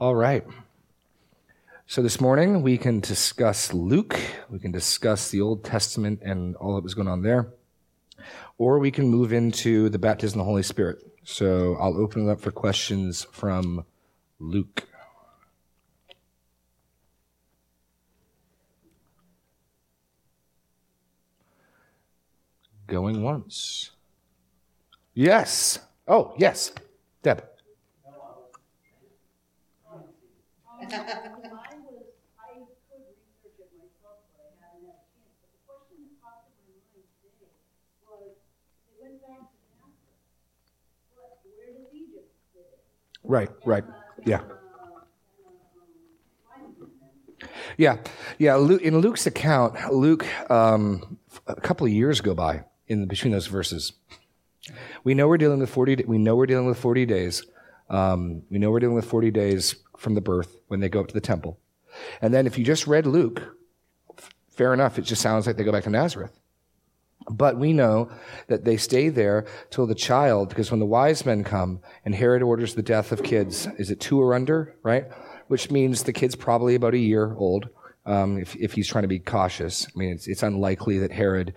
All right. So this morning we can discuss Luke, we can discuss the Old Testament and all that was going on there, or we can move into the baptism of the Holy Spirit. So I'll open it up for questions from Luke. Going once. Yes. Oh, yes. Deb. Right, right. Yeah. Yeah, yeah. In Luke's account, Luke, um, a couple of years go by in between those verses. We know we're dealing with forty. We know we're dealing with forty days. Um, we know we're dealing with forty days from the birth when they go up to the temple, and then if you just read Luke, fair enough. It just sounds like they go back to Nazareth. But we know that they stay there till the child, because when the wise men come and Herod orders the death of kids, is it two or under, right? Which means the kid's probably about a year old, um, if, if he's trying to be cautious. I mean, it's, it's unlikely that Herod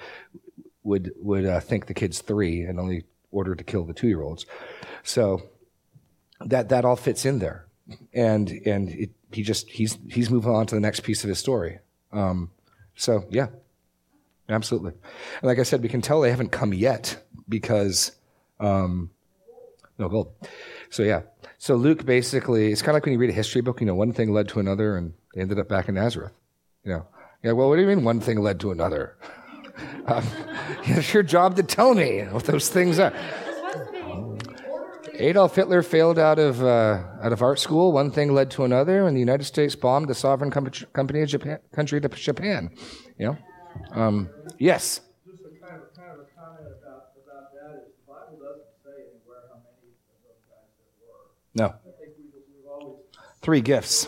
would, would uh, think the kid's three and only order to kill the two year olds. So that, that all fits in there. And, and it, he just, he's, he's moving on to the next piece of his story. Um, so yeah, Absolutely. And like I said, we can tell they haven't come yet because, um, no gold. So yeah. So Luke basically, it's kind of like when you read a history book, you know, one thing led to another and they ended up back in Nazareth. You know, yeah, well, what do you mean one thing led to another? Um, it's your job to tell me what those things are. Adolf Hitler failed out of, uh, out of art school. One thing led to another, and the United States bombed the sovereign com- company of Japan, country to Japan. You know? Um, yes. Of, of of. No. Three gifts.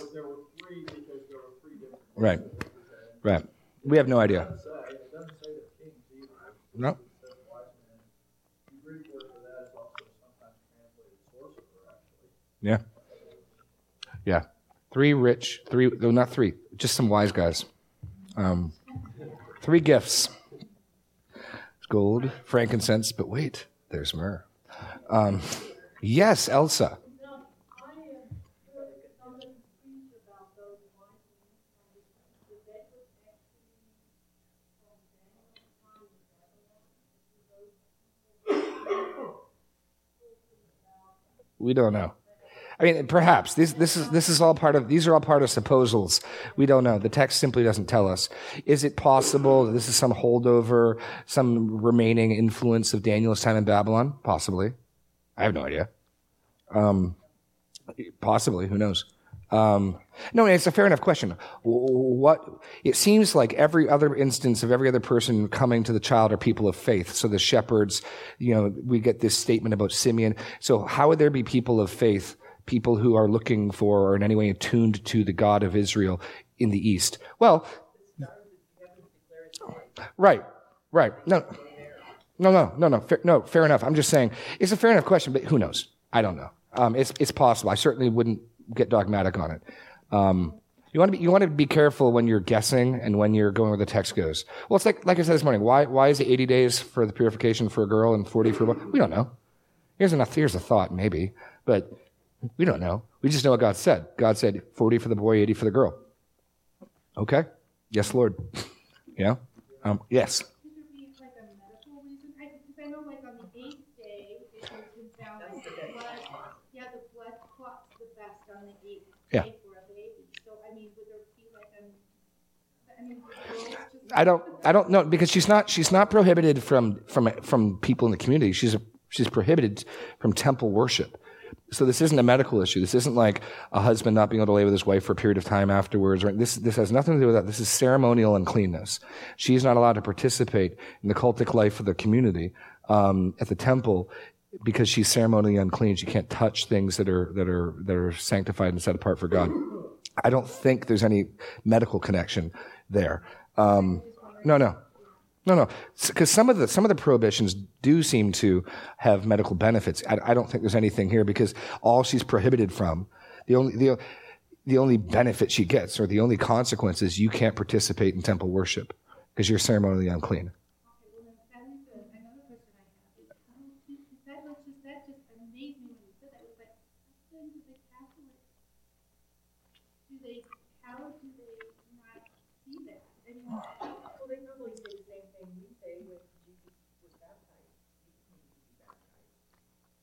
Right. Right. We have no idea. It doesn't say, it doesn't say the kings either. No. It says wise men. The Greek word for that is also sometimes translated sorcerer, actually. Yeah. Yeah. Three rich, three, no, not three, just some wise guys. Um, three gifts gold, frankincense, but wait, there's myrrh. Um, yes, Elsa. We don't know. I mean, perhaps this this is this is all part of these are all part of supposals. We don't know. The text simply doesn't tell us. Is it possible that this is some holdover, some remaining influence of Daniel's time in Babylon? Possibly. I have no idea. Um, possibly. Who knows? Um, no, it's a fair enough question. What it seems like every other instance of every other person coming to the child are people of faith. So the shepherds, you know, we get this statement about Simeon. So how would there be people of faith? People who are looking for or in any way attuned to the God of Israel in the East? Well, right, right. No, no, no, no, no, fair, no, fair enough. I'm just saying it's a fair enough question, but who knows? I don't know. Um, it's, it's possible. I certainly wouldn't get dogmatic on it. Um, you want to be, you want to be careful when you're guessing and when you're going where the text goes. Well, it's like, like I said this morning. Why, why is it 80 days for the purification for a girl and 40 for a boy? We don't know. Here's enough, here's a thought, maybe, but we don't know. We just know what God said. God said 40 for the boy, 80 for the girl. Okay? Yes, Lord. yeah? Um, yes. Yeah. I don't. I don't know because she's not. She's not prohibited from from from people in the community. She's a, she's prohibited from temple worship. So this isn't a medical issue. This isn't like a husband not being able to lay with his wife for a period of time afterwards. Right? This, this has nothing to do with that. This is ceremonial uncleanness. She's not allowed to participate in the cultic life of the community um, at the temple because she's ceremonially unclean. She can't touch things that are that are that are sanctified and set apart for God. I don't think there's any medical connection there. Um, no, no. No, no, because some of the some of the prohibitions do seem to have medical benefits. I, I, don't think there's anything here because all she's prohibited from the only the the only benefit she gets or the only consequence is you can't participate in temple worship because you're ceremonially unclean.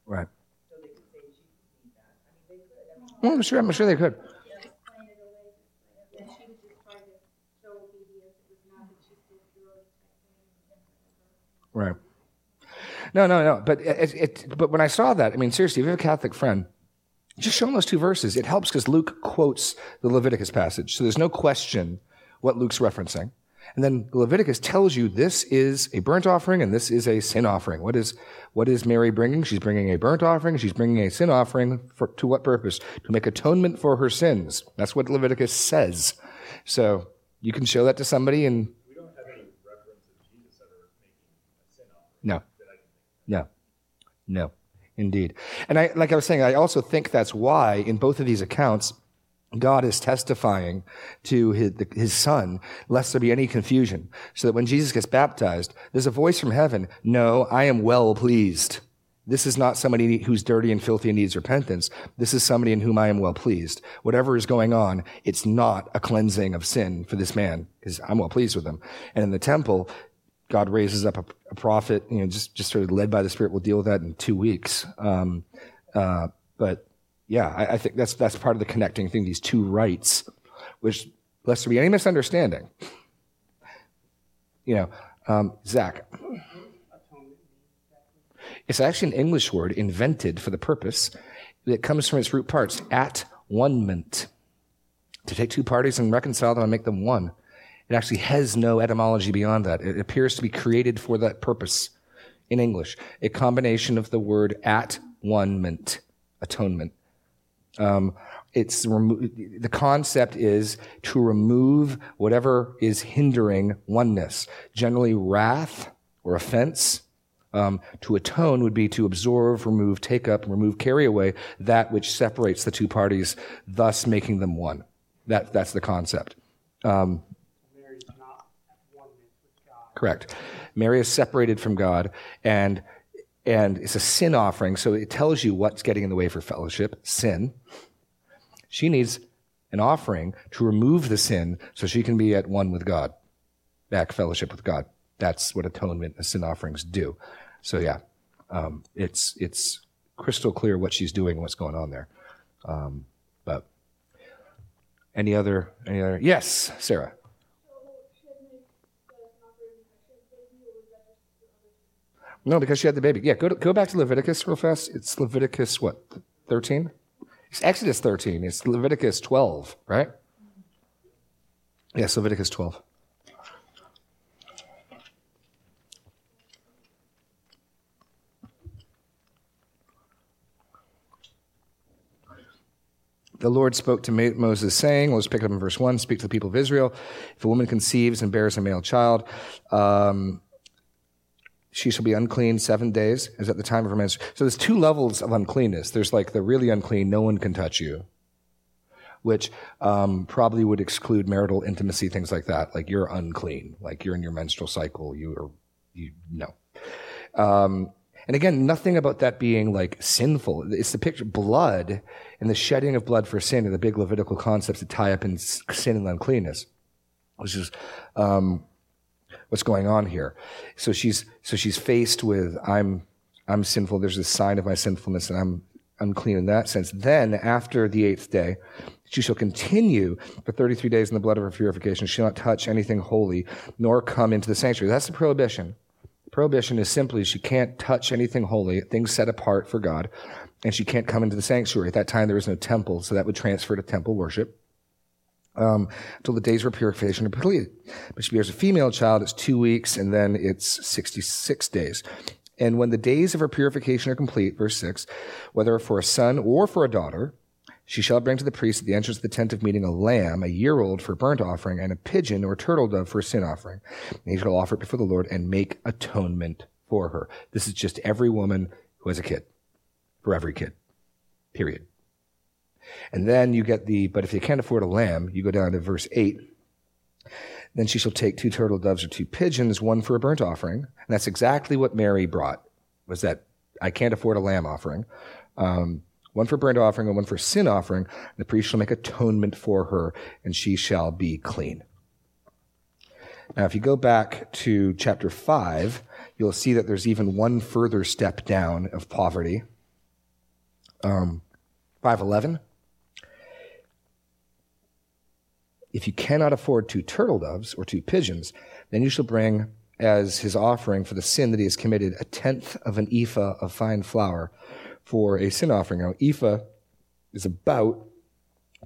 Right. Well, I'm sure. I'm sure they could. Right. No, no, no. But it, it, but when I saw that, I mean, seriously, if you have a Catholic friend, just show them those two verses. It helps because Luke quotes the Leviticus passage, so there's no question what Luke's referencing. And then Leviticus tells you this is a burnt offering and this is a sin offering. What is, what is Mary bringing? She's bringing a burnt offering. She's bringing a sin offering for, to what purpose? To make atonement for her sins. That's what Leviticus says. So you can show that to somebody and. We don't have any reference of Jesus ever making a sin offering. No. No. No. Indeed. And I, like I was saying, I also think that's why in both of these accounts, God is testifying to his, his, son, lest there be any confusion. So that when Jesus gets baptized, there's a voice from heaven, no, I am well pleased. This is not somebody who's dirty and filthy and needs repentance. This is somebody in whom I am well pleased. Whatever is going on, it's not a cleansing of sin for this man, because I'm well pleased with him. And in the temple, God raises up a, a, prophet, you know, just, just sort of led by the Spirit. We'll deal with that in two weeks. Um, uh, but yeah, I, I, think that's that's part of the connecting thing. These two rites, which lest there be any misunderstanding. You know, um, Zach. It's actually an English word invented for the purpose that comes from its root parts, at one-ment. To take two parties and reconcile them and make them one. It actually has no etymology beyond that. It appears to be created for that purpose in English. A combination of the word at one-ment, atonement, um, it's remo- the concept is to remove whatever is hindering oneness. Generally, wrath or offense. Um, to atone would be to absorb, remove, take up, remove, carry away that which separates the two parties, thus making them one. That that's the concept. Um, correct. Mary is separated from God, and and it's a sin offering, so it tells you what's getting in the way for fellowship sin. She needs an offering to remove the sin so she can be at one with God, back fellowship with God. That's what atonement and sin offerings do. So yeah, um, it's it's crystal clear what she's doing, what's going on there. Um, but any other any other? Yes, Sarah. No, because she had the baby. Yeah, go, to, go back to Leviticus real fast. It's Leviticus, what, 13? It's Exodus 13. It's Leviticus 12, right? Yes, Leviticus 12. the Lord spoke to Moses, saying, let's pick it up in verse 1 speak to the people of Israel. If a woman conceives and bears a male child, um, she shall be unclean seven days, is at the time of her menstruation. So there's two levels of uncleanness. There's like the really unclean, no one can touch you, which um, probably would exclude marital intimacy, things like that. Like you're unclean, like you're in your menstrual cycle, you are, you know. Um, and again, nothing about that being like sinful. It's the picture, blood and the shedding of blood for sin are the big Levitical concepts that tie up in sin and uncleanness, which is, um, what's going on here. So she's, so she's faced with, I'm, I'm sinful. There's a sign of my sinfulness and I'm unclean in that sense. Then after the eighth day, she shall continue for 33 days in the blood of her purification. She shall not touch anything holy, nor come into the sanctuary. That's the prohibition. Prohibition is simply she can't touch anything holy, things set apart for God, and she can't come into the sanctuary. At that time, there was no temple, so that would transfer to temple worship um, until the days of her purification are completed. But she bears a female child, it's two weeks, and then it's 66 days. And when the days of her purification are complete, verse 6, whether for a son or for a daughter, she shall bring to the priest at the entrance of the tent of meeting a lamb, a year old for burnt offering, and a pigeon or turtle dove for a sin offering. And he shall offer it before the Lord and make atonement for her. This is just every woman who has a kid. For every kid. Period. And then you get the, but if you can't afford a lamb, you go down to verse 8. Then she shall take two turtle doves or two pigeons, one for a burnt offering. And that's exactly what Mary brought, was that I can't afford a lamb offering. Um, one for burnt offering and one for sin offering. The priest shall make atonement for her, and she shall be clean. Now, if you go back to chapter 5, you'll see that there's even one further step down of poverty. Um, 511. If you cannot afford two turtle doves or two pigeons, then you shall bring as his offering for the sin that he has committed a tenth of an ephah of fine flour for a sin offering. Now, ephah is about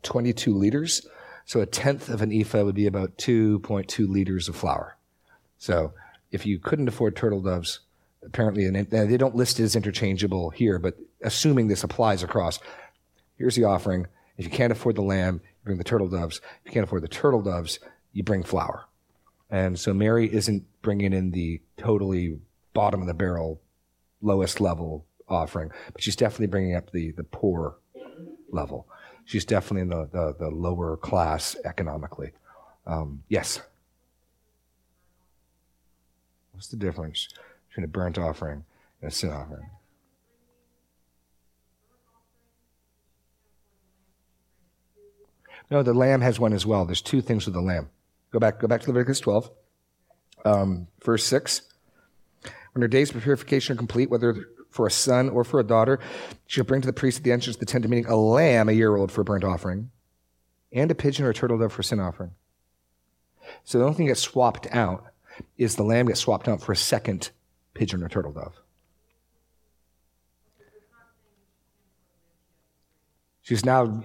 22 liters. So a tenth of an ephah would be about 2.2 liters of flour. So if you couldn't afford turtle doves, apparently, and they don't list it as interchangeable here, but assuming this applies across, here's the offering. If you can't afford the lamb, bring the turtle doves. If you can't afford the turtle doves, you bring flour. And so Mary isn't bringing in the totally bottom of the barrel, lowest level offering, but she's definitely bringing up the, the poor level. She's definitely in the, the, the lower class economically. Um, yes? What's the difference between a burnt offering and a sin offering? No, the lamb has one as well. There's two things with the lamb. Go back, go back to Leviticus 12, um, verse 6. When her days of purification are complete, whether for a son or for a daughter, she shall bring to the priest at the entrance of the tent of meeting a lamb a year old for a burnt offering, and a pigeon or a turtle dove for a sin offering. So the only thing that gets swapped out is the lamb gets swapped out for a second pigeon or turtle dove. She's now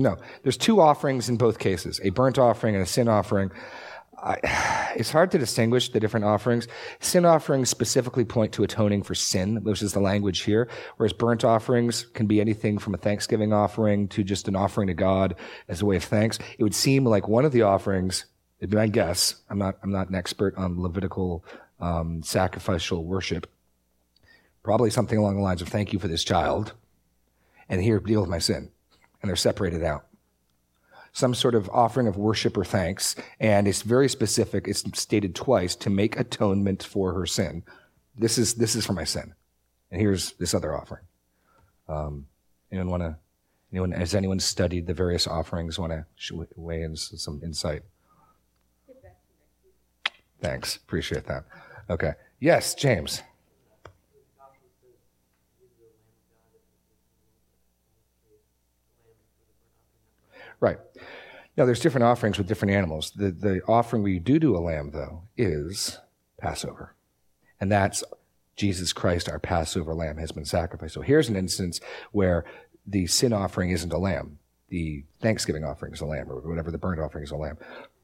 no, there's two offerings in both cases a burnt offering and a sin offering. I, it's hard to distinguish the different offerings. Sin offerings specifically point to atoning for sin, which is the language here, whereas burnt offerings can be anything from a thanksgiving offering to just an offering to God as a way of thanks. It would seem like one of the offerings, it'd be my guess, I'm not, I'm not an expert on Levitical um, sacrificial worship, probably something along the lines of thank you for this child, and here deal with my sin and they're separated out. Some sort of offering of worship or thanks, and it's very specific. It's stated twice to make atonement for her sin. This is this is for my sin, and here's this other offering. Um, anyone want to? Anyone has anyone studied the various offerings? Want to weigh in some insight? Thanks, appreciate that. Okay, yes, James. Right. Now, there's different offerings with different animals. The, the offering we do to a lamb, though, is Passover. And that's Jesus Christ, our Passover lamb, has been sacrificed. So here's an instance where the sin offering isn't a lamb. The Thanksgiving offering is a lamb, or whatever the burnt offering is a lamb.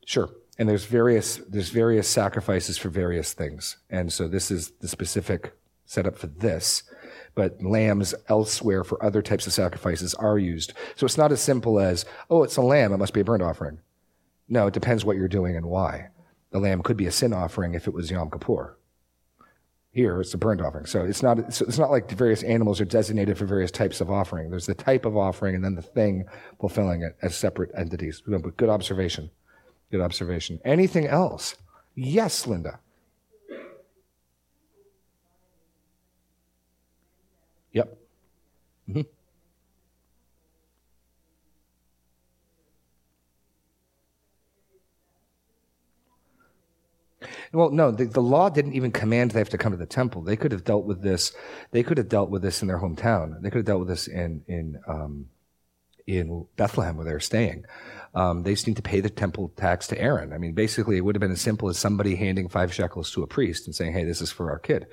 Sure. And there's various, there's various sacrifices for various things. And so this is the specific setup for this but lambs elsewhere for other types of sacrifices are used. So it's not as simple as, oh, it's a lamb, it must be a burnt offering. No, it depends what you're doing and why. The lamb could be a sin offering if it was Yom Kippur. Here, it's a burnt offering. So it's not, it's not like the various animals are designated for various types of offering. There's the type of offering and then the thing fulfilling it as separate entities. Good observation. Good observation. Anything else? Yes, Linda. Yep. Mm-hmm. Well, no, the, the, law didn't even command they have to come to the temple. They could have dealt with this. They could have dealt with this in their hometown. They could have dealt with this in in um, in Bethlehem where they were staying um, they just need to pay the temple tax to Aaron. I mean, basically, it would have been as simple as somebody handing five shekels to a priest and saying, hey, this is for our kid.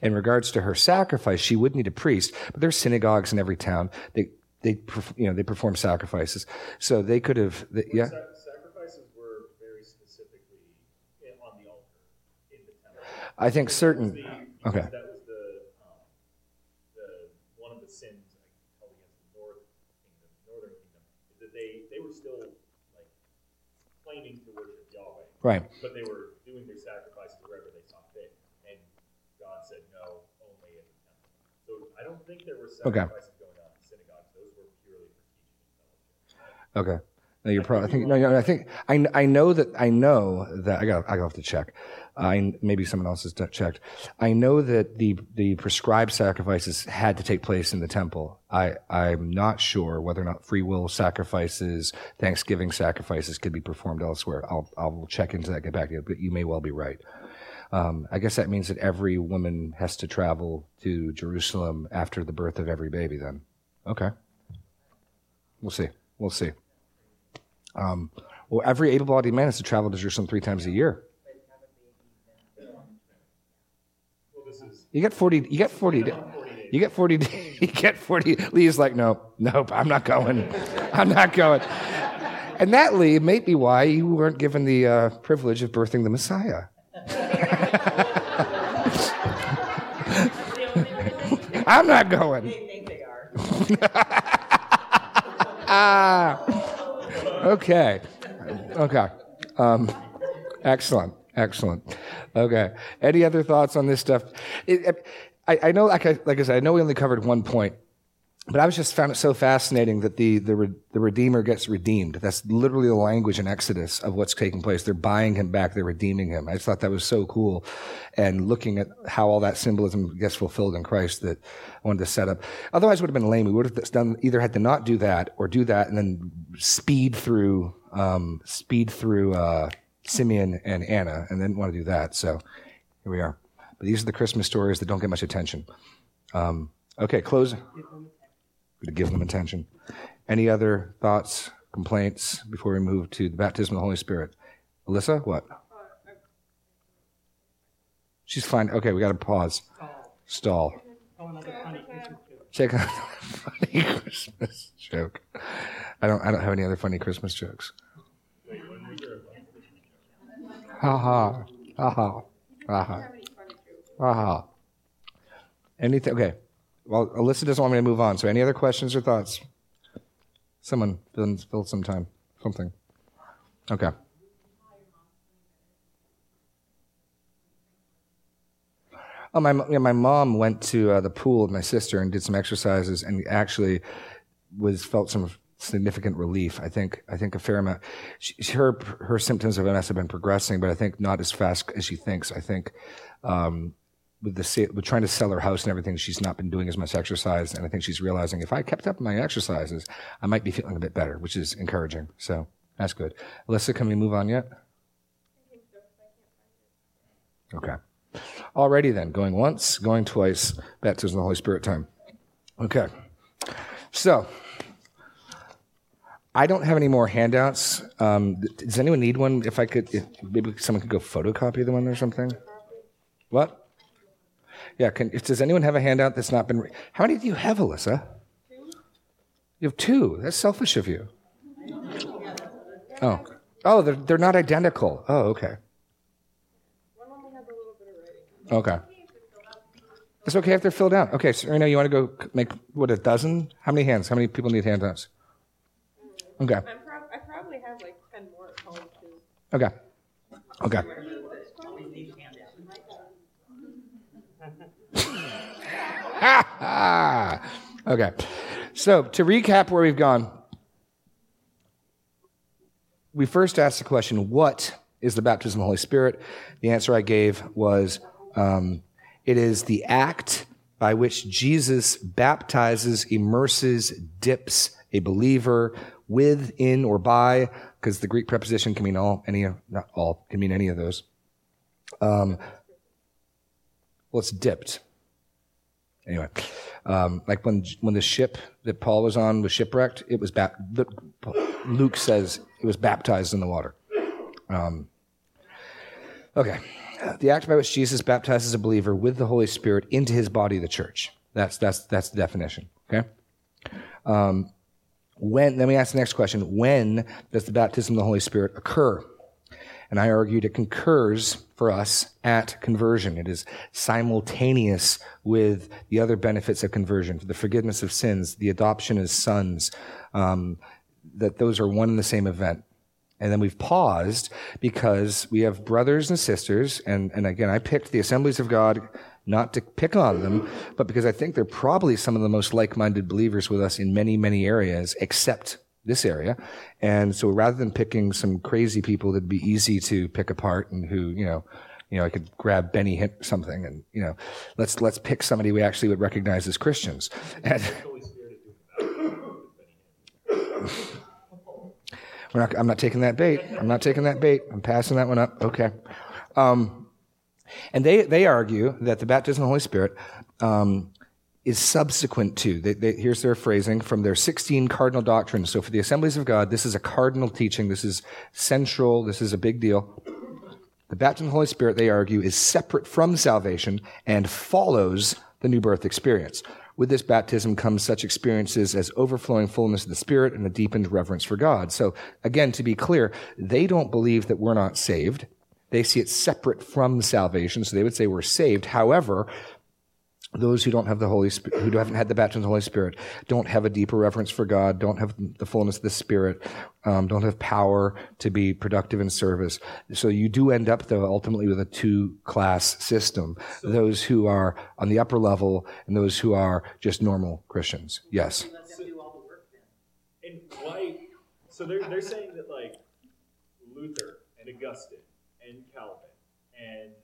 In regards to her sacrifice, she would need a priest, but there's synagogues in every town. They, they, you know, they perform sacrifices. So they could have, they, yeah. Sacrifices were very specifically on the altar in the temple. I think certain, okay. Right. But they were doing their sacrifices wherever they saw fit. And God said no, only in the temple. So I don't think there were sacrifices okay. going on in synagogues. Those were purely for teaching. Okay. No, you're probably. I think. No, no, I think. I, I know that. I know that. I got. I got have to check. I maybe someone else has checked. I know that the the prescribed sacrifices had to take place in the temple. I I'm not sure whether or not free will sacrifices, Thanksgiving sacrifices, could be performed elsewhere. I'll I'll check into that. Get back to you. But you may well be right. Um, I guess that means that every woman has to travel to Jerusalem after the birth of every baby. Then, okay. We'll see. We'll see. Um, well, every able-bodied man has to travel to Jerusalem three times a year. You get forty. You get forty. You get forty. You get forty. Lee's like, no, nope. I'm not going. I'm not going. And that Lee may be why you weren't given the uh, privilege of birthing the Messiah. I'm not going. They think they are. ah. Okay. Okay. Um, excellent. Excellent. Okay. Any other thoughts on this stuff? It, I, I, know, like I, like I said, I know we only covered one point, but I was just found it so fascinating that the, the, the Redeemer gets redeemed. That's literally the language in Exodus of what's taking place. They're buying him back. They're redeeming him. I just thought that was so cool. And looking at how all that symbolism gets fulfilled in Christ that I wanted to set up. Otherwise, it would have been lame. We would have done, either had to not do that or do that and then speed through, um, speed through, uh, Simeon and Anna and didn't want to do that. So here we are. But these are the Christmas stories that don't get much attention. Um, okay, close. To give them attention. Any other thoughts, complaints before we move to the baptism of the Holy Spirit? Alyssa, what? She's fine. Okay, we got to pause. Stall. Check out funny Christmas joke. I don't. I don't have any other funny Christmas jokes. Ha ha. Ha ha. Ha ha. Anything? Okay. Well, Alyssa doesn't want me to move on. So, any other questions or thoughts? Someone fill some time. Something. Okay. Oh, my yeah, my mom went to uh, the pool with my sister and did some exercises, and actually was felt some significant relief. I think I think a fair amount. She, her her symptoms of MS have been progressing, but I think not as fast as she thinks. I think um, with the with trying to sell her house and everything, she's not been doing as much exercise, and I think she's realizing if I kept up my exercises, I might be feeling a bit better, which is encouraging. So that's good. Alyssa, can we move on yet? Okay. Alrighty then, going once, going twice, baptism of the Holy Spirit time. Okay. So, I don't have any more handouts. Um, does anyone need one? If I could, if maybe someone could go photocopy the one or something. What? Yeah. Can, if, does anyone have a handout that's not been? Re- How many do you have, Alyssa? Two. You have two. That's selfish of you. Oh, oh, they're they're not identical. Oh, okay. Okay. It's okay if they're filled out. Okay, so right now you want to go make what a dozen? How many hands? How many people need handouts? Okay. I'm prob- I probably have like 10 more at home too. Okay. Okay. okay. So to recap where we've gone, we first asked the question, what is the baptism of the Holy Spirit? The answer I gave was, um, it is the act by which Jesus baptizes, immerses, dips a believer with, in, or by, because the Greek preposition can mean all, any, not all, can mean any of those. Um, well, it's dipped. Anyway, um, like when when the ship that Paul was on was shipwrecked, it was bap- Luke says it was baptized in the water. Um, okay, the act by which Jesus baptizes a believer with the Holy Spirit into His body, the church. That's that's that's the definition. Okay. Um, when, then we ask the next question when does the baptism of the Holy Spirit occur? And I argued it concurs for us at conversion. It is simultaneous with the other benefits of conversion, the forgiveness of sins, the adoption as sons, um, that those are one and the same event. And then we've paused because we have brothers and sisters, and, and again, I picked the Assemblies of God not to pick on them, but because I think they're probably some of the most like minded believers with us in many, many areas, except this area. And so rather than picking some crazy people that'd be easy to pick apart and who, you know, you know, I could grab Benny Hinn something and, you know, let's, let's pick somebody we actually would recognize as Christians. And not, I'm not taking that bait. I'm not taking that bait. I'm passing that one up. Okay. Um, and they, they argue that the baptism of the Holy Spirit um, is subsequent to. They, they, here's their phrasing from their 16 cardinal doctrines. So for the assemblies of God, this is a cardinal teaching. This is central. This is a big deal. The baptism of the Holy Spirit, they argue, is separate from salvation and follows the new birth experience. With this baptism comes such experiences as overflowing fullness of the Spirit and a deepened reverence for God. So again, to be clear, they don't believe that we're not saved. They see it separate from salvation. So they would say we're saved. However, those who don't have the Holy Spirit, who haven't had the baptism of the Holy Spirit, don't have a deeper reverence for God, don't have the fullness of the Spirit, um, don't have power to be productive in service. So you do end up, though, ultimately with a two-class system: those who are on the upper level and those who are just normal Christians. Yes. And? So they're they're saying that like Luther and Augustine and Calvin and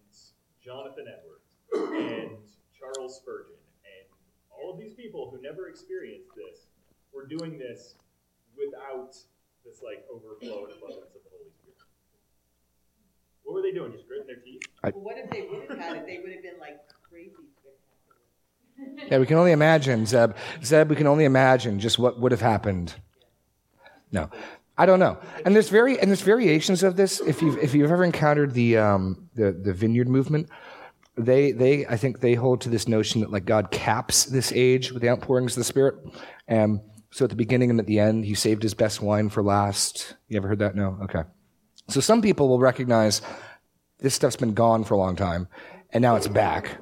Jonathan Edwards and Charles Spurgeon, and all of these people who never experienced this were doing this without this like overflow and abundance of the Holy Spirit. What were they doing? Just gritting their teeth? well, what if they would have had it? They would have been like crazy Yeah, we can only imagine, Zeb. Zeb, we can only imagine just what would have happened. No, I don't know. And there's very and there's variations of this. If you've if you've ever encountered the um, the the vineyard movement, they they I think they hold to this notion that like God caps this age with the outpourings of the Spirit. And so at the beginning and at the end, he saved his best wine for last. You ever heard that? No? Okay. So some people will recognize this stuff's been gone for a long time, and now it's back.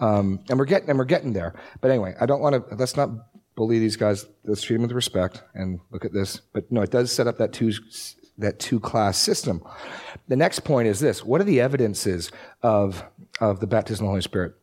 Um, and we're getting and we're getting there. But anyway, I don't want to. Let's not bully these guys. Let's treat them with respect and look at this. But no, it does set up that two that two class system. The next point is this: What are the evidences of of the baptism of the Holy Spirit?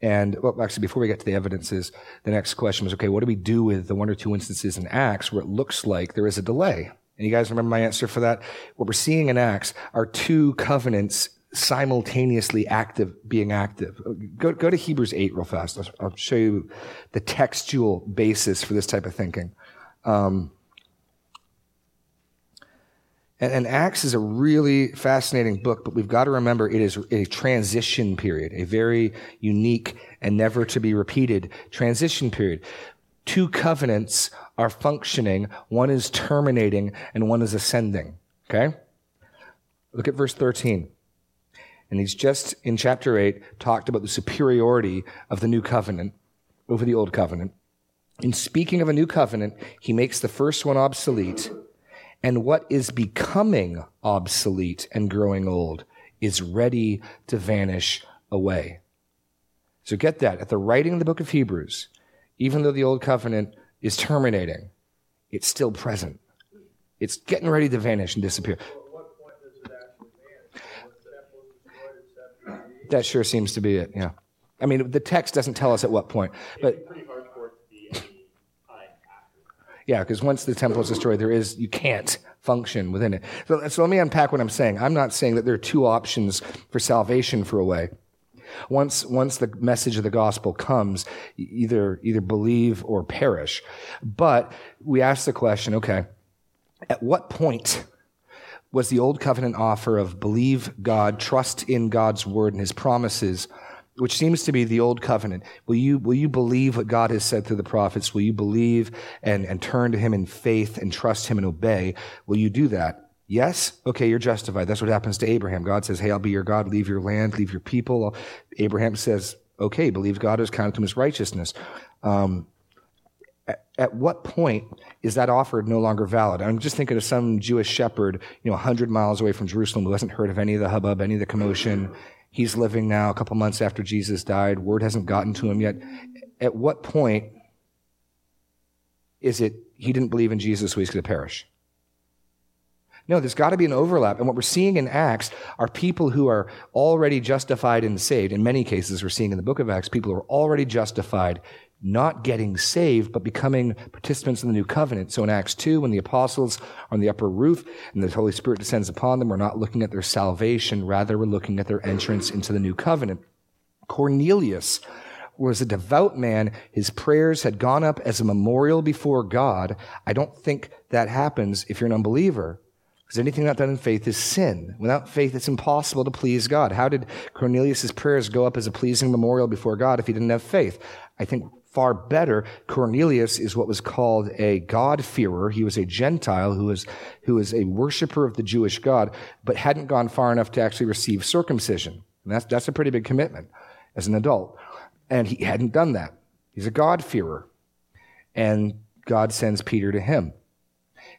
And well, actually, before we get to the evidences, the next question was, okay, what do we do with the one or two instances in Acts where it looks like there is a delay? And you guys remember my answer for that? What we're seeing in Acts are two covenants simultaneously active, being active. Go, go to Hebrews 8 real fast. I'll, I'll show you the textual basis for this type of thinking. Um, and, and, Acts is a really fascinating book, but we've got to remember it is a transition period, a very unique and never to be repeated transition period. Two covenants are functioning. One is terminating and one is ascending. Okay? Look at verse 13. And he's just in chapter 8 talked about the superiority of the new covenant over the old covenant. In speaking of a new covenant, he makes the first one obsolete and what is becoming obsolete and growing old is ready to vanish away. So get that. At the writing of the book of Hebrews, even though the old covenant is terminating, it's still present. It's getting ready to vanish and disappear. That sure seems to be it, yeah. I mean, the text doesn't tell us at what point, but yeah, because once the temple is destroyed, there is, you can't function within it. So, so let me unpack what I'm saying. I'm not saying that there are two options for salvation for a way. Once, once the message of the gospel comes, either, either believe or perish. But we ask the question, okay, at what point was the old covenant offer of believe God, trust in God's word and his promises which seems to be the old covenant. Will you, will you believe what God has said through the prophets? Will you believe and, and turn to him in faith and trust him and obey? Will you do that? Yes? Okay, you're justified. That's what happens to Abraham. God says, Hey, I'll be your God. Leave your land, leave your people. Abraham says, Okay, believe God has counted to him as righteousness. Um, at, at what point is that offer no longer valid? I'm just thinking of some Jewish shepherd, you know, 100 miles away from Jerusalem who hasn't heard of any of the hubbub, any of the commotion. He's living now a couple months after Jesus died. Word hasn't gotten to him yet. At what point is it he didn't believe in Jesus, so he's going to perish? No, there's got to be an overlap. And what we're seeing in Acts are people who are already justified and saved. In many cases, we're seeing in the book of Acts, people who are already justified, not getting saved, but becoming participants in the new covenant. So in Acts 2, when the apostles are on the upper roof and the Holy Spirit descends upon them, we're not looking at their salvation, rather, we're looking at their entrance into the new covenant. Cornelius was a devout man. His prayers had gone up as a memorial before God. I don't think that happens if you're an unbeliever. Because anything not done in faith is sin. Without faith, it's impossible to please God. How did Cornelius' prayers go up as a pleasing memorial before God if he didn't have faith? I think far better, Cornelius is what was called a God-fearer. He was a Gentile who was, who was a worshiper of the Jewish God, but hadn't gone far enough to actually receive circumcision. And that's, that's a pretty big commitment as an adult. And he hadn't done that. He's a God-fearer. And God sends Peter to him.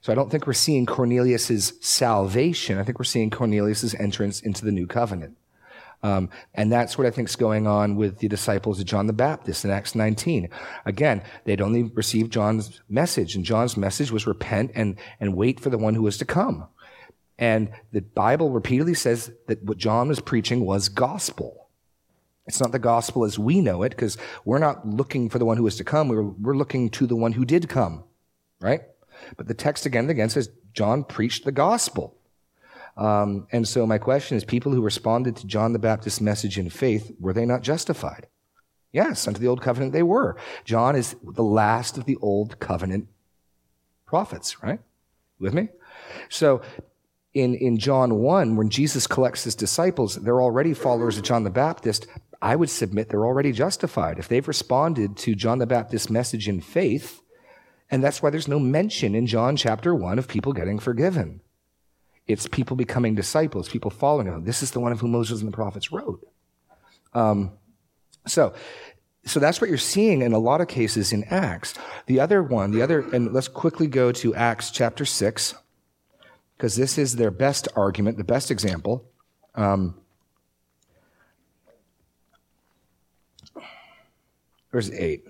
So I don't think we're seeing Cornelius's salvation. I think we're seeing Cornelius's entrance into the new covenant. Um, and that's what I think is going on with the disciples of John the Baptist in Acts 19. Again, they'd only received John's message, and John's message was repent and, and wait for the one who was to come. And the Bible repeatedly says that what John was preaching was gospel. It's not the gospel as we know it, because we're not looking for the one who is to come. We're, we're looking to the one who did come, right? But the text again and again says John preached the gospel. Um, and so my question is, people who responded to John the Baptist's message in faith, were they not justified? Yes, under the old covenant they were. John is the last of the old covenant prophets, right? With me? So in, in John 1, when Jesus collects his disciples, they're already followers of John the Baptist. I would submit they're already justified. If they've responded to John the Baptist's message in faith, and that's why there's no mention in John chapter 1 of people getting forgiven. It's people becoming disciples, people following him. This is the one of whom Moses and the prophets wrote. Um, so, so that's what you're seeing in a lot of cases in Acts. The other one, the other, and let's quickly go to Acts chapter 6, because this is their best argument, the best example. Um, where's eight?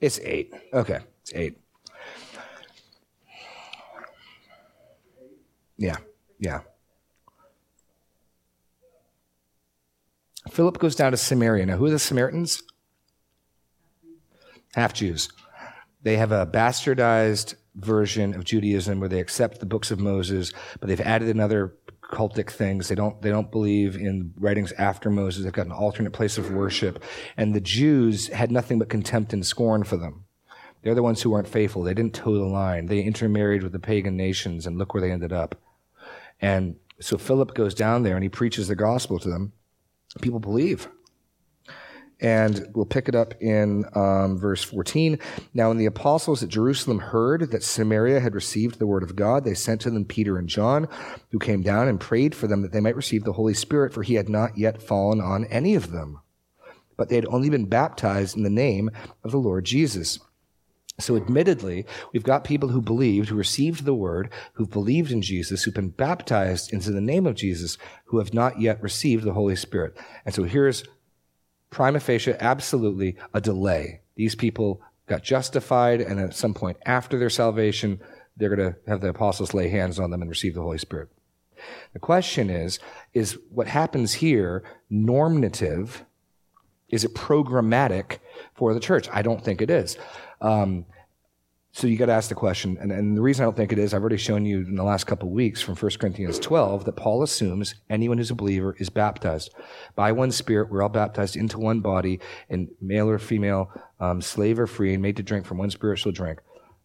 It's eight. Okay, it's eight. Yeah, yeah. Philip goes down to Samaria. Now, who are the Samaritans? Half Jews. They have a bastardized version of Judaism where they accept the books of Moses, but they've added another cultic things. They don't, they don't believe in writings after Moses. They've got an alternate place of worship. And the Jews had nothing but contempt and scorn for them. They're the ones who weren't faithful. They didn't toe the line. They intermarried with the pagan nations, and look where they ended up. And so Philip goes down there and he preaches the gospel to them. People believe. And we'll pick it up in um, verse 14. Now, when the apostles at Jerusalem heard that Samaria had received the word of God, they sent to them Peter and John, who came down and prayed for them that they might receive the Holy Spirit, for he had not yet fallen on any of them. But they had only been baptized in the name of the Lord Jesus. So, admittedly, we've got people who believed, who received the word, who've believed in Jesus, who've been baptized into the name of Jesus, who have not yet received the Holy Spirit. And so here's prima facie, absolutely a delay. These people got justified, and at some point after their salvation, they're going to have the apostles lay hands on them and receive the Holy Spirit. The question is, is what happens here normative? Is it programmatic for the church? I don't think it is. Um, so you got to ask the question, and, and, the reason I don't think it is, I've already shown you in the last couple of weeks from 1 Corinthians 12 that Paul assumes anyone who's a believer is baptized. By one Spirit, we're all baptized into one body, and male or female, um, slave or free, and made to drink from one spiritual drink.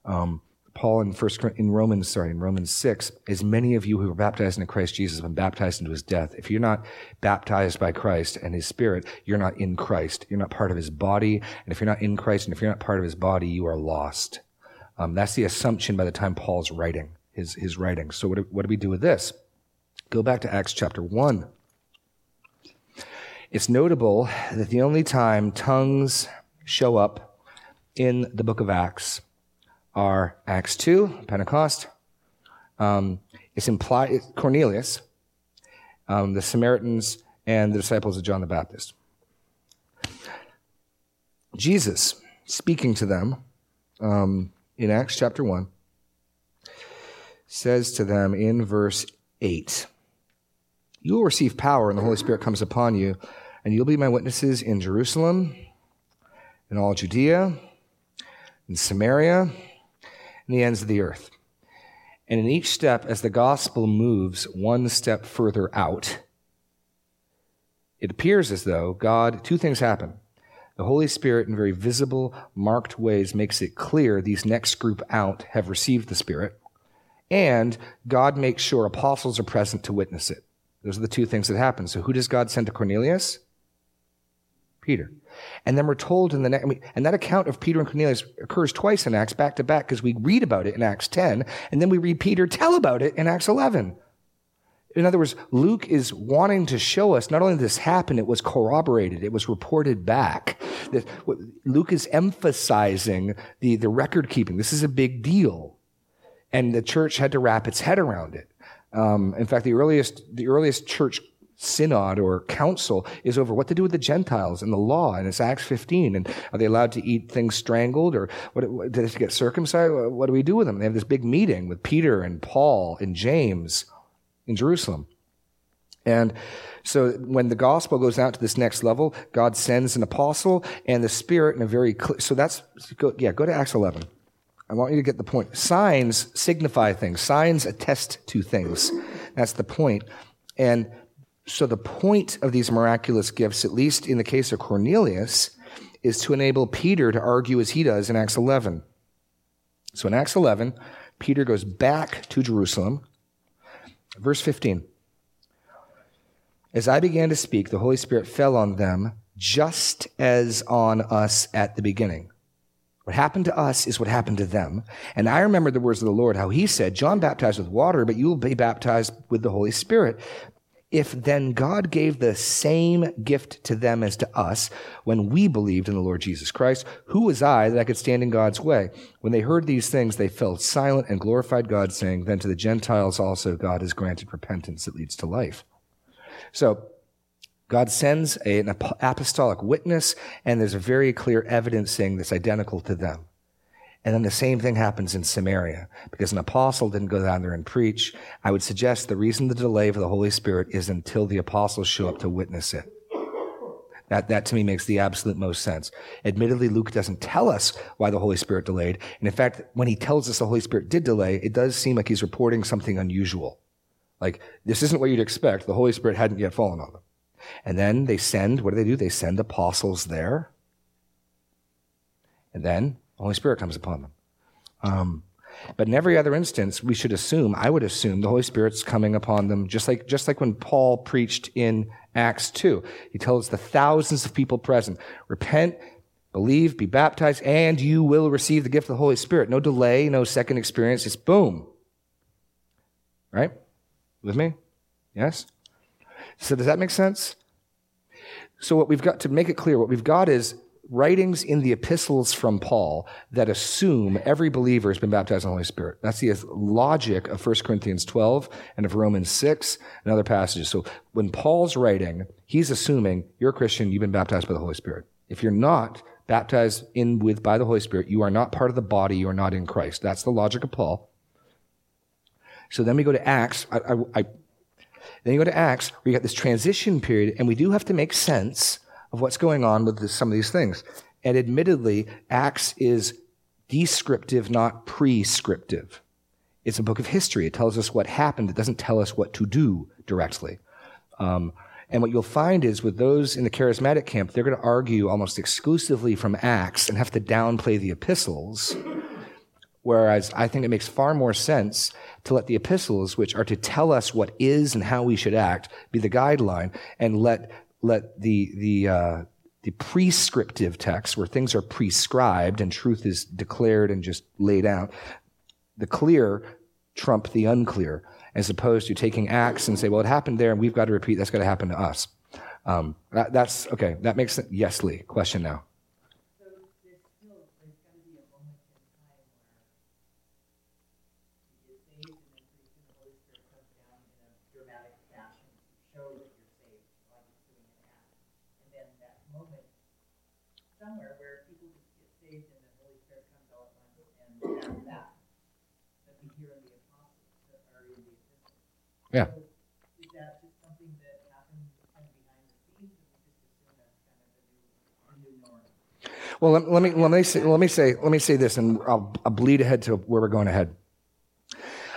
Um, Paul in first in Romans, sorry, in Romans six, as many of you who were baptized into Christ Jesus have been baptized into his death. If you're not baptized by Christ and his spirit, you're not in Christ. You're not part of his body. And if you're not in Christ and if you're not part of his body, you are lost. Um, that's the assumption by the time Paul's writing his, his writing. So what do, what do we do with this? Go back to Acts chapter one. It's notable that the only time tongues show up in the book of Acts are Acts 2, Pentecost. Um, it's implied, Cornelius, um, the Samaritans, and the disciples of John the Baptist. Jesus, speaking to them um, in Acts chapter 1, says to them in verse 8 You will receive power, and the Holy Spirit comes upon you, and you'll be my witnesses in Jerusalem in all Judea, in Samaria, and the ends of the earth. And in each step, as the gospel moves one step further out, it appears as though God, two things happen. The Holy Spirit, in very visible, marked ways, makes it clear these next group out have received the Spirit. And God makes sure apostles are present to witness it. Those are the two things that happen. So who does God send to Cornelius? Peter. And then we're told in the next, and that account of Peter and Cornelius occurs twice in Acts back to back because we read about it in Acts 10, and then we read Peter tell about it in Acts 11. In other words, Luke is wanting to show us not only this happened, it was corroborated, it was reported back. Luke is emphasizing the, the record keeping. This is a big deal. And the church had to wrap its head around it. Um, in fact, the earliest, the earliest church synod or council is over what to do with the Gentiles and the law, and it's Acts 15. And are they allowed to eat things strangled, or what, did they get circumcised? What do we do with them? They have this big meeting with Peter and Paul and James in Jerusalem. And so when the gospel goes out to this next level, God sends an apostle and the Spirit in a very clear, so that's, go, yeah, go to Acts 11. I want you to get the point. Signs signify things. Signs attest to things. That's the point. And so the point of these miraculous gifts, at least in the case of Cornelius, is to enable Peter to argue as he does in Acts 11. So in Acts 11, Peter goes back to Jerusalem. Verse 15. As I began to speak, the Holy Spirit fell on them just as on us at the beginning. What happened to us is what happened to them. And I remember the words of the Lord, how he said, John baptized with water, but you will be baptized with the Holy Spirit. If then God gave the same gift to them as to us when we believed in the Lord Jesus Christ, who was I that I could stand in God's way? When they heard these things, they fell silent and glorified God, saying, Then to the Gentiles also God has granted repentance that leads to life. So, God sends an apostolic witness, and there's a very clear evidence saying that's identical to them. And then the same thing happens in Samaria because an apostle didn't go down there and preach. I would suggest the reason the delay for the Holy Spirit is until the apostles show up to witness it. That, that to me makes the absolute most sense. Admittedly, Luke doesn't tell us why the Holy Spirit delayed. And in fact, when he tells us the Holy Spirit did delay, it does seem like he's reporting something unusual. Like, this isn't what you'd expect. The Holy Spirit hadn't yet fallen on them. And then they send, what do they do? They send apostles there. And then the Holy Spirit comes upon them. Um, but in every other instance, we should assume, I would assume, the Holy Spirit's coming upon them, just like, just like when Paul preached in Acts 2. He tells the thousands of people present, repent, believe, be baptized, and you will receive the gift of the Holy Spirit. No delay, no second experience, it's boom. Right? With me? Yes? So does that make sense? So what we've got to make it clear, what we've got is writings in the epistles from Paul that assume every believer has been baptized in the Holy Spirit. That's the logic of 1 Corinthians 12 and of Romans 6 and other passages. So when Paul's writing, he's assuming you're a Christian, you've been baptized by the Holy Spirit. If you're not baptized in with by the Holy Spirit, you are not part of the body, you are not in Christ. That's the logic of Paul. So then we go to Acts. I, I, I then you go to Acts, where you got this transition period, and we do have to make sense of what's going on with this, some of these things. And admittedly, Acts is descriptive, not prescriptive. It's a book of history. It tells us what happened. It doesn't tell us what to do directly. Um, and what you'll find is with those in the charismatic camp, they're going to argue almost exclusively from Acts and have to downplay the epistles. Whereas I think it makes far more sense to let the epistles, which are to tell us what is and how we should act, be the guideline, and let let the, the, uh, the prescriptive text, where things are prescribed and truth is declared and just laid out, the clear trump the unclear, as opposed to taking acts and say, well, it happened there and we've got to repeat, that's got to happen to us. Um, that, that's okay. That makes sense. Yes, Lee. Question now. Yeah. Well, let, let me let me say, let me say let me say this, and I'll, I'll bleed ahead to where we're going ahead.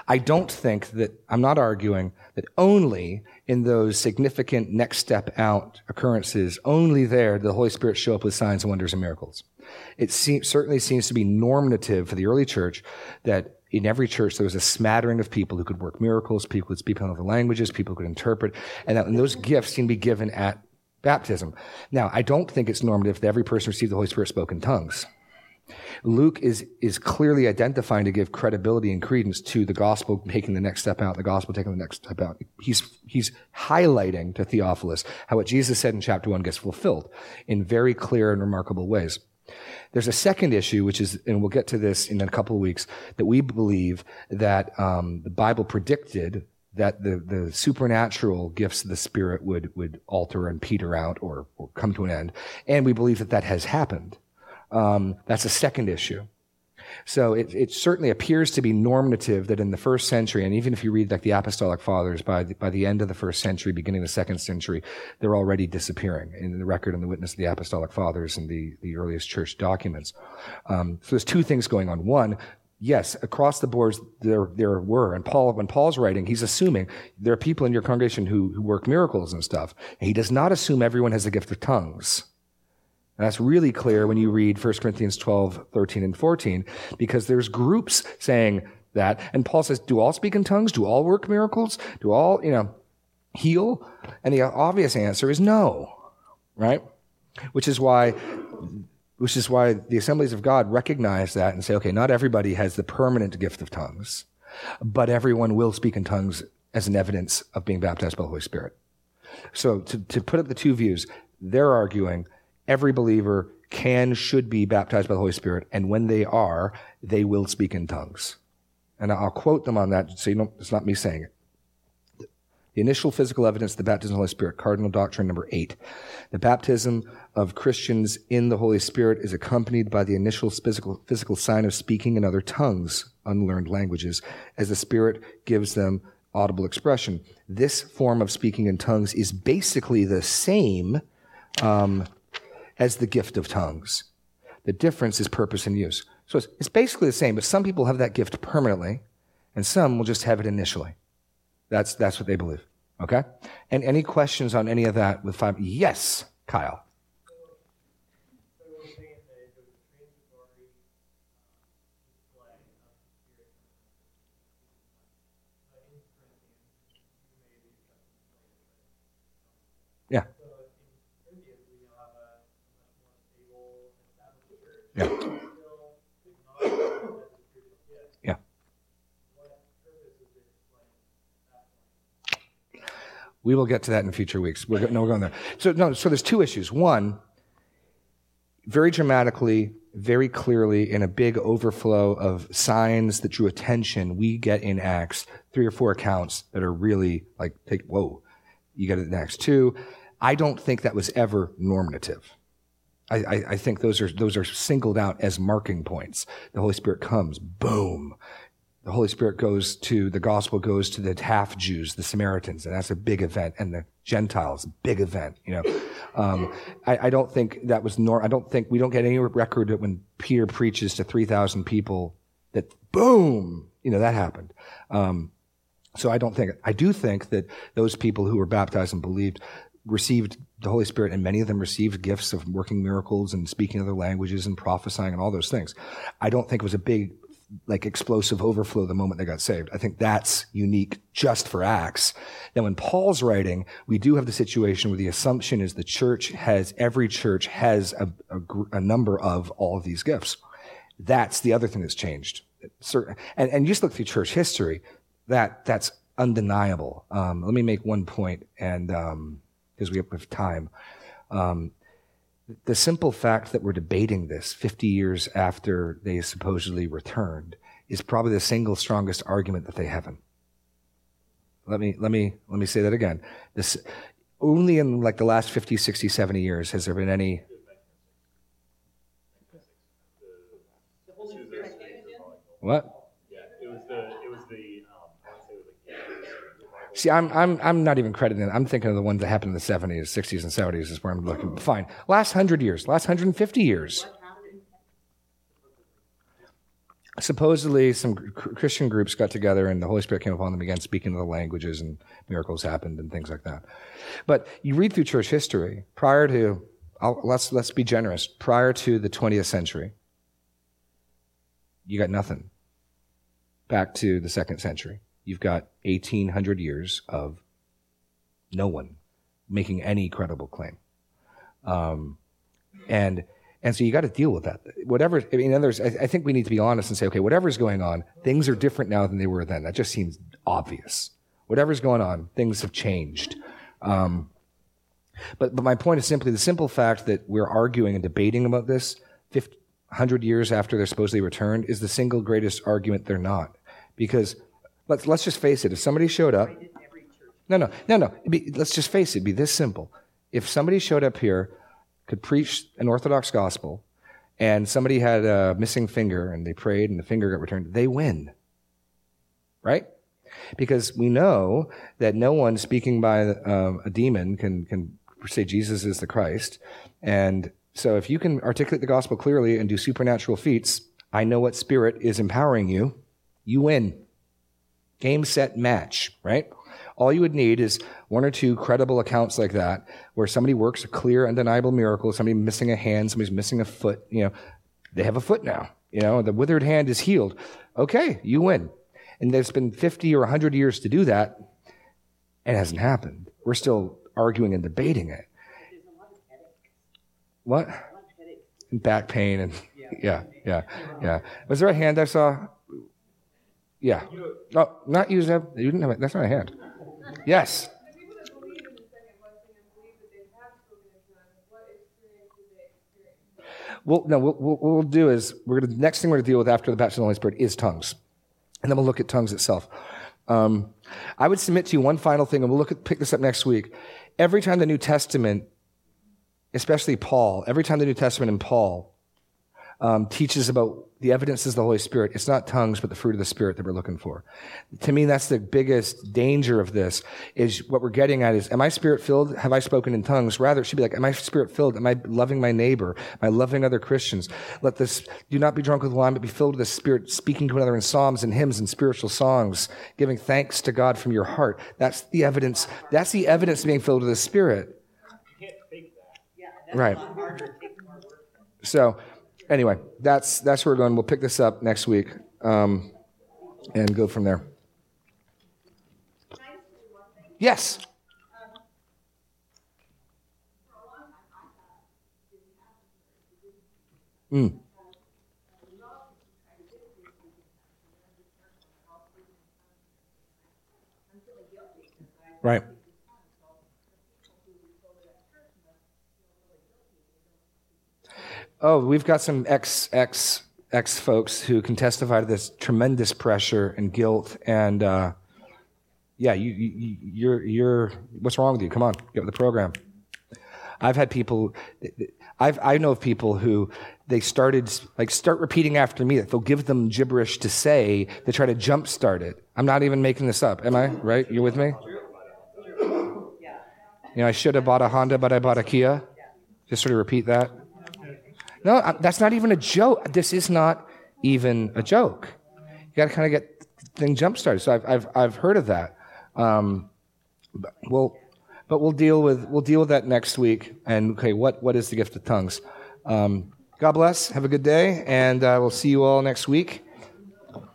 I don't think that I'm not arguing that only in those significant next step out occurrences, only there did the Holy Spirit show up with signs and wonders and miracles. It seems, certainly seems to be normative for the early church that in every church there was a smattering of people who could work miracles, people who could speak in other languages, people could interpret, and, that, and those gifts seem to be given at baptism. Now, I don't think it's normative that every person received the Holy Spirit spoke in tongues. Luke is, is clearly identifying to give credibility and credence to the gospel taking the next step out, the gospel taking the next step out. He's, he's highlighting to Theophilus how what Jesus said in chapter one gets fulfilled in very clear and remarkable ways. There's a second issue, which is, and we'll get to this in a couple of weeks, that we believe that um, the Bible predicted that the, the supernatural gifts of the Spirit would, would alter and peter out or, or come to an end. And we believe that that has happened. Um, that's a second issue. So it, it, certainly appears to be normative that in the first century, and even if you read like the apostolic fathers, by the, by the end of the first century, beginning of the second century, they're already disappearing in the record and the witness of the apostolic fathers and the, the earliest church documents. Um, so there's two things going on. One, yes, across the boards there there were, and Paul when Paul's writing, he's assuming there are people in your congregation who, who work miracles and stuff. And he does not assume everyone has a gift of tongues. And that's really clear when you read 1 Corinthians 12, 13, and 14, because there's groups saying that. And Paul says, do all speak in tongues? Do all work miracles? Do all, you know, heal? And the obvious answer is no, right? Which is why, which is why the assemblies of God recognize that and say, okay, not everybody has the permanent gift of tongues, but everyone will speak in tongues as an evidence of being baptized by the Holy Spirit. So to, to put up the two views, they're arguing every believer can, should be baptized by the Holy Spirit, and when they are, they will speak in tongues. And I'll quote them on that so you it's not me saying it. The initial physical evidence of the baptism of the Holy Spirit, cardinal doctrine number eight. The baptism of Christians in the Holy Spirit is accompanied by the initial physical, physical sign of speaking in other tongues, unlearned languages, as the Spirit gives them audible expression. This form of speaking in tongues is basically the same um, as the gift of tongues. The difference is purpose and use. So it's, it's basically the same, but some people have that gift permanently, and some will just have it initially. That's, that's what they believe. Okay? And any questions on any of that with five? Yes, Kyle. Yeah. Yeah. Yeah. We will get to that in future weeks. We're, no, we're going there. So, no, so there's two issues. One, very dramatically, very clearly, in a big overflow of signs that drew attention, we get in Acts three or four accounts that are really like, take, whoa, you get it in Acts two. I don't think that was ever normative. I, I, think those are those are singled out as marking points. The Holy Spirit comes, boom. The Holy Spirit goes to the gospel goes to the half Jews, the Samaritans, and that's a big event, and the Gentiles, big event. You know, um, I, I, don't think that was nor. I don't think we don't get any record that when Peter preaches to three thousand people that boom, you know, that happened. Um, so I don't think I do think that those people who were baptized and believed received the Holy Spirit, and many of them received gifts of working miracles and speaking other languages and prophesying and all those things. I don't think it was a big, like, explosive overflow the moment they got saved. I think that's unique just for Acts. Now, in Paul's writing, we do have the situation where the assumption is the church has, every church has a, a, a number of all of these gifts. That's the other thing that's changed. And, and you just look through church history, that, that's undeniable. Um, let me make one point and, um, because we have time. Um, the simple fact that we're debating this 50 years after they supposedly returned is probably the single strongest argument that they haven't. Let me, let me, let me say that again. This, only in like the last 50, 60, 70 years has there been any. What? See, I'm, I'm, I'm not even crediting it. I'm thinking of the ones that happened in the 70s, 60s, and 70s is where I'm looking. Mm. Fine. Last 100 years, last 150 years. supposedly some Christian groups got together and the Holy Spirit came upon them again, speaking the languages, and miracles happened and things like that. But you read through church history prior to, I'll, let's let's be generous, prior to the 20th century, you got nothing. Back to the second century, you've got 1800 years of no one making any credible claim. Um, and and so you got to deal with that. Whatever, I mean, others, I, I think we need to be honest and say, okay, whatever's going on, things are different now than they were then. That just seems obvious. Whatever's going on, things have changed. Um, but, but my point is simply the simple fact that we're arguing and debating about this 50, 100 years after they're supposedly returned is the single greatest argument they're not. Because let's, let's just face it, if somebody showed up, no, no, no, no, be, let's just face it, be this simple. If somebody showed up here could preach an Orthodox gospel, and somebody had a missing finger and they prayed and the finger got returned, they win. Right? Because we know that no one speaking by um, a demon can, can say Jesus is the Christ. And so if you can articulate the gospel clearly and do supernatural feats, I know what spirit is empowering you, you win. Game, set, match, right? All you would need is one or two credible accounts like that, where somebody works a clear, undeniable miracle, somebody missing a hand, somebody's missing a foot, you know, they have a foot now. You know, the withered hand is healed. Okay, you win. And there's been 50 or 100 years to do that, and it hasn't happened. We're still arguing and debating it. What? And back pain and yeah, yeah, yeah. Was there a hand I saw? Yeah. Oh, not you, Zeb. You didn't have it. That's not a hand. Yes. Well, no, what we'll do is we're going to, the next thing we're going to deal with after the baptism of the Holy Spirit is tongues. And then we'll look at tongues itself. Um, I would submit to you one final thing, and we'll look at, pick this up next week. Every time the New Testament, especially Paul, every time the New Testament and Paul um, teaches about the evidences of the Holy Spirit. It's not tongues, but the fruit of the Spirit that we're looking for. To me, that's the biggest danger of this is what we're getting at is, am I spirit filled? Have I spoken in tongues? Rather, it should be like, am I spirit filled? Am I loving my neighbor? Am I loving other Christians? Let this, do not be drunk with wine, but be filled with the Spirit, speaking to another in psalms and hymns and spiritual songs, giving thanks to God from your heart. That's the evidence. That's the evidence of being filled with the Spirit. You can't fake that. Yeah, that's Right. a lot harder. It takes more work. So, anyway, that's that's where we're going. We'll pick this up next week um, and go from there. Yes. Mm. Right. Oh, we've got some ex ex ex folks who can testify to this tremendous pressure and guilt and uh, yeah, you, you you're you're what's wrong with you? Come on, get with the program. I've had people. I've I know of people who they started like start repeating after me. That they'll give them gibberish to say to try to jumpstart it. I'm not even making this up. Am I right? You're with me? You know, I should have bought a Honda, but I bought a Kia. Just sort of repeat that. No, that's not even a joke. This is not even a joke. You got to kind of get thing jump started. So I've, I've, I've heard of that. Um, but we'll, but we'll deal with we'll deal with that next week. And okay, what what is the gift of tongues? Um, God bless. Have a good day, and uh, we'll see you all next week.